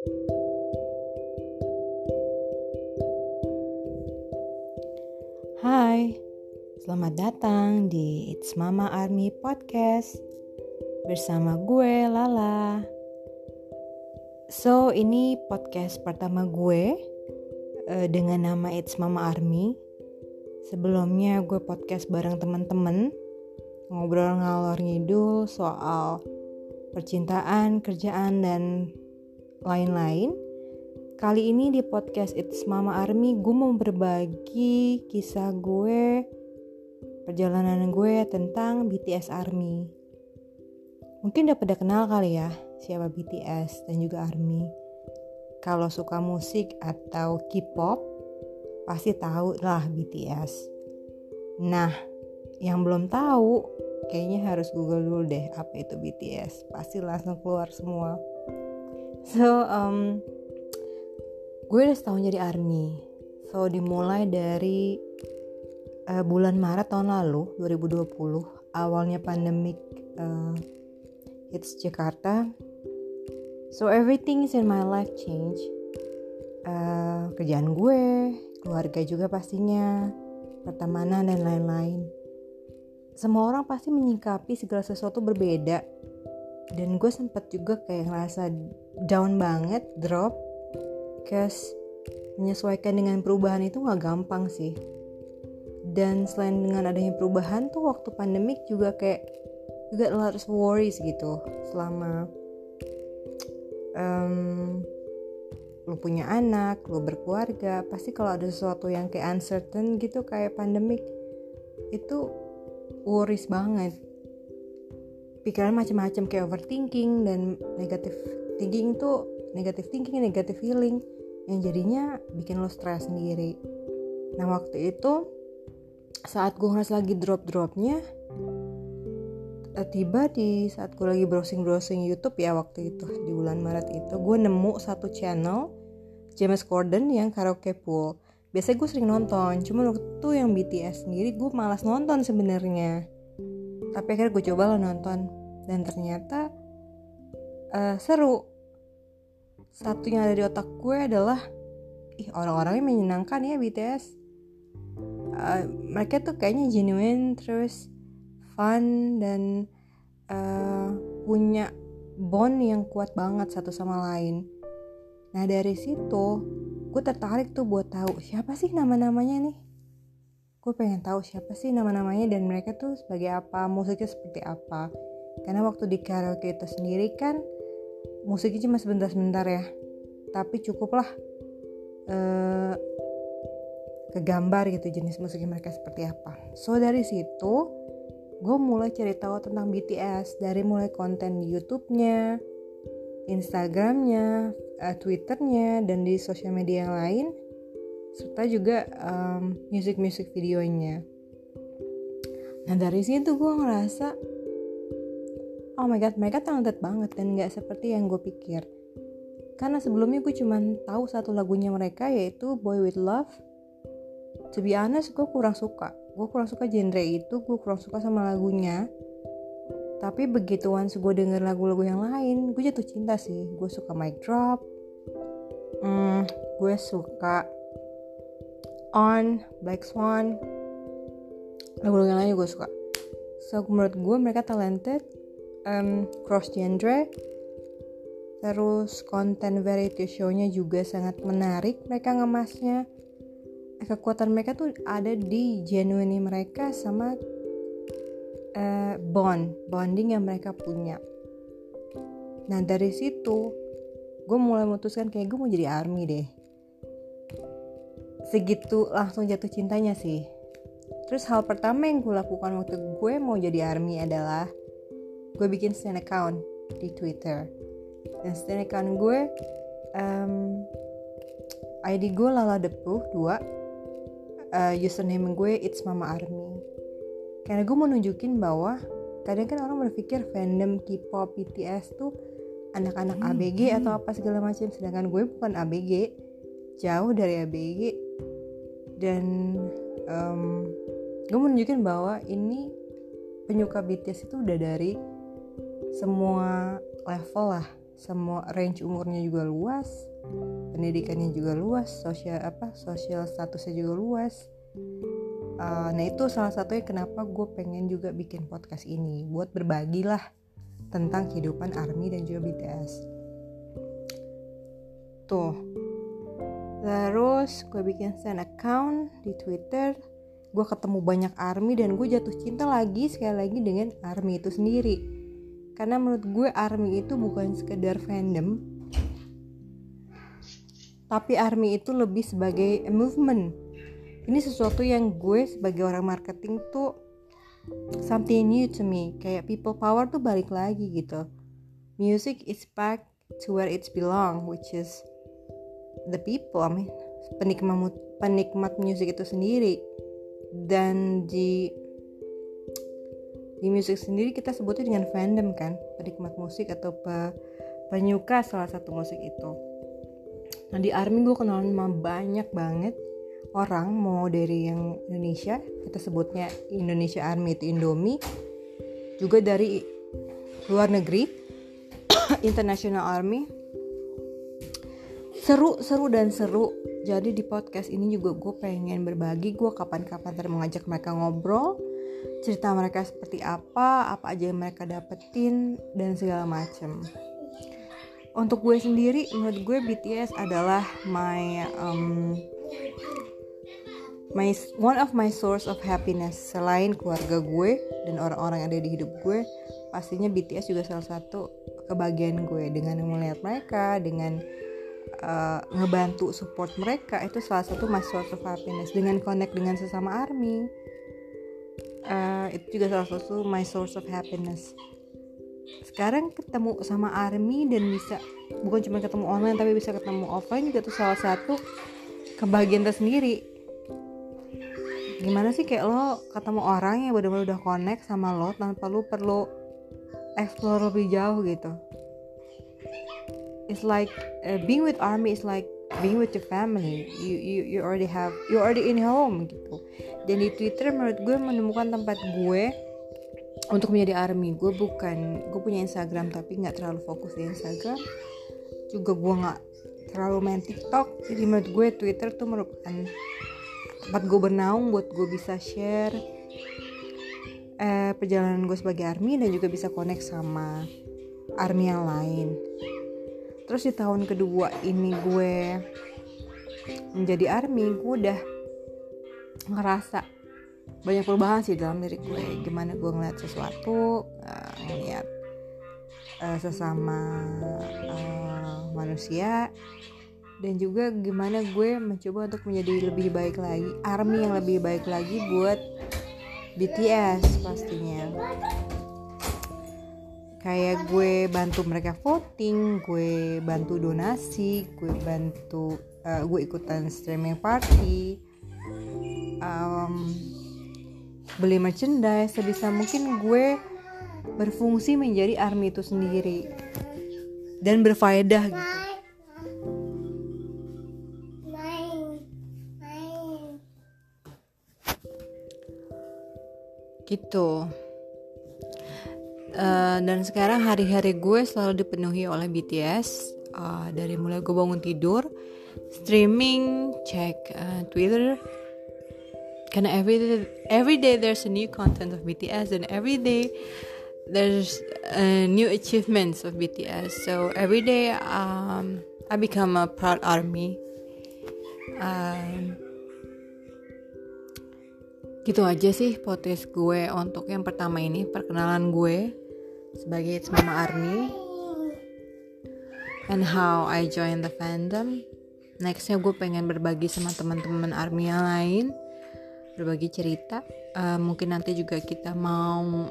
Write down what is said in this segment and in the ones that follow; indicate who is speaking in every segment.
Speaker 1: Hai, selamat datang di It's Mama Army Podcast bersama gue Lala. So, ini podcast pertama gue uh, dengan nama It's Mama Army. Sebelumnya gue podcast bareng temen-temen ngobrol ngalor ngidul soal percintaan, kerjaan, dan lain-lain. Kali ini di podcast It's Mama Army gue mau berbagi kisah gue, perjalanan gue tentang BTS Army. Mungkin udah pada kenal kali ya siapa BTS dan juga Army. Kalau suka musik atau K-pop, pasti tahu lah BTS. Nah, yang belum tahu kayaknya harus google dulu deh apa itu BTS pasti langsung keluar semua so um, gue udah setahun jadi army so dimulai dari uh, bulan Maret tahun lalu 2020 awalnya pandemik uh, hits Jakarta. So everything in my life change. Uh, kerjaan gue keluarga juga pastinya pertemanan dan lain-lain. Semua orang pasti menyikapi segala sesuatu berbeda dan gue sempet juga kayak ngerasa down banget drop. Cause menyesuaikan dengan perubahan itu gak gampang sih. Dan selain dengan adanya perubahan tuh waktu pandemik juga kayak juga of worries gitu. Selama um, lu punya anak, lu berkeluarga, pasti kalau ada sesuatu yang kayak uncertain gitu kayak pandemik itu worries banget pikiran macam-macam kayak overthinking dan negatif thinking tuh negatif thinking negatif feeling yang jadinya bikin lo stres sendiri. Nah waktu itu saat gue ngerasa lagi drop-dropnya eh, tiba di saat gue lagi browsing-browsing YouTube ya waktu itu di bulan Maret itu gue nemu satu channel James Corden yang karaoke pool. Biasanya gue sering nonton cuma waktu itu yang BTS sendiri gue malas nonton sebenarnya tapi akhirnya gue coba lo nonton. Dan ternyata uh, seru. Satu yang ada di otak gue adalah ih orang-orangnya menyenangkan ya BTS uh, eh, mereka tuh kayaknya genuine terus fun dan uh, punya bond yang kuat banget satu sama lain. Nah dari situ gue tertarik tuh buat tahu siapa sih nama-namanya nih gue pengen tahu siapa sih nama-namanya dan mereka tuh sebagai apa musiknya seperti apa. Karena waktu di karaoke itu sendiri kan musiknya cuma sebentar-sebentar ya. Tapi cukuplah uh, kegambar gitu jenis musiknya mereka seperti apa. So dari situ gue mulai cari tahu tentang BTS dari mulai konten di YouTube-nya Instagramnya, uh, Twitternya, dan di sosial media yang lain, serta juga um, musik-musik videonya. Nah dari situ gue ngerasa, oh my god, mereka talented banget dan gak seperti yang gue pikir. Karena sebelumnya gue cuma tahu satu lagunya mereka yaitu Boy With Love. To be honest, gue kurang suka. Gue kurang suka genre itu, gue kurang suka sama lagunya tapi begitu once gue denger lagu-lagu yang lain gue jatuh cinta sih gue suka mic drop hmm, gue suka on black swan. Lagu-lagu yang lain gue suka. So menurut gue mereka talented um, cross genre. Terus konten variety show-nya juga sangat menarik mereka ngemasnya. Kekuatan mereka tuh ada di genuine mereka sama uh, bond bonding yang mereka punya. Nah dari situ gue mulai memutuskan kayak gue mau jadi army deh segitu langsung jatuh cintanya sih. Terus hal pertama yang gue lakukan waktu gue mau jadi army adalah gue bikin stand account di twitter. Dan stand account gue um, ID gue Lala Depuh 2 uh, username gue It's Mama Army. Karena gue mau nunjukin bahwa kadang kan orang berpikir fandom K-pop BTS tuh anak-anak hmm. ABG atau apa segala macam sedangkan gue bukan ABG jauh dari ABG dan um, gue mau nunjukin bahwa ini penyuka BTS itu udah dari semua level lah. Semua range umurnya juga luas pendidikannya juga luas sosial apa sosial statusnya juga luas. Uh, nah itu salah satunya kenapa gue pengen juga bikin podcast ini buat berbagi lah tentang kehidupan ARMY dan juga BTS tuh terus gue bikin stand account di Twitter. Gue ketemu banyak ARMY dan gue jatuh cinta lagi sekali lagi dengan ARMY itu sendiri. Karena menurut gue ARMY itu bukan sekedar fandom tapi ARMY itu lebih sebagai movement. Ini sesuatu yang gue sebagai orang marketing tuh something new to me. Kayak people power tuh balik lagi gitu. Music is back to where it's belong which is the people I mean penikmat penikmat musik itu sendiri. Dan di di musik sendiri kita sebutnya dengan fandom kan penikmat musik atau pe, penyuka salah satu musik itu. Nah di army gue kenal sama banyak banget orang mau dari yang Indonesia kita sebutnya Indonesia Army itu Indomie juga dari luar negeri International Army seru seru dan seru. Jadi di podcast ini juga gue pengen berbagi gue kapan-kapan tadi mengajak mereka ngobrol cerita mereka seperti apa apa aja yang mereka dapetin dan segala macem. Untuk gue sendiri menurut gue BTS adalah my um, my one of my source of happiness. Selain keluarga gue dan orang-orang yang ada di hidup gue pastinya BTS juga salah satu kebahagiaan gue. Dengan melihat mereka dengan uh, ngebantu support mereka itu salah satu my source of happiness. Dengan connect dengan sesama army. Uh, itu juga salah satu my source of happiness. Sekarang ketemu sama army dan bisa bukan cuma ketemu online tapi bisa ketemu offline juga tuh salah satu kebahagiaan tersendiri. Gimana sih kayak lo ketemu orang yang benar-benar udah connect sama lo tanpa lo perlu explore lebih jauh gitu it's like uh, being with army is like being with your family. You you you already have you already in home gitu. Dan di twitter menurut gue menemukan tempat gue untuk menjadi army. Gue bukan gue punya instagram tapi nggak terlalu fokus di instagram. Juga gue nggak terlalu main tiktok. Jadi menurut gue twitter tuh merupakan tempat gue bernaung buat gue bisa share eh, perjalanan gue sebagai army dan juga bisa connect sama army yang lain terus di tahun kedua ini gue menjadi army gue udah ngerasa banyak perubahan sih dalam diri gue. Gimana gue ngeliat sesuatu uh, ngeliat uh, sesama uh, manusia dan juga gimana gue mencoba untuk menjadi lebih baik lagi army yang lebih baik lagi buat BTS pastinya kayak gue bantu mereka voting gue bantu donasi gue bantu uh, gue ikutan streaming party um, beli merchandise sebisa mungkin gue berfungsi menjadi army itu sendiri dan berfaedah gitu. Gitu uh, dan sekarang hari-hari gue selalu dipenuhi oleh BTS uh, dari mulai gue bangun tidur streaming cek uh, Twitter. Karena every day, every day there's a new content of BTS and every day there's uh, new achievements of BTS so every day um, I become a proud army. Um, gitu aja sih podcast gue untuk yang pertama ini perkenalan gue sebagai Mama Army. And how I join the fandom. Nextnya gue pengen berbagi sama teman-teman army yang lain. Berbagi cerita. Uh, mungkin nanti juga kita mau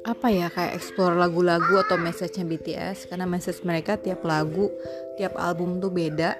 Speaker 1: apa ya kayak explore lagu-lagu atau message-nya BTS karena message mereka tiap lagu tiap album tuh beda.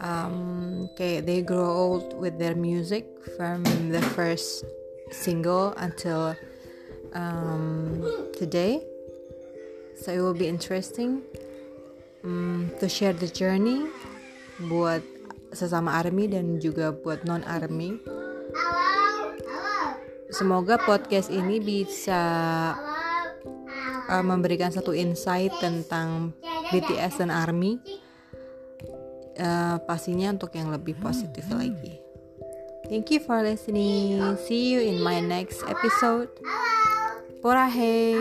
Speaker 1: Um, kayak they grow old with their music from the first single until um, today. So it will be interesting um, to share the journey buat sesama army dan juga buat non army semoga podcast ini bisa uh, memberikan satu insight tentang BTS dan ARMY uh, pastinya untuk yang lebih positif lagi. Thank you for listening. See you in my next episode por a rei.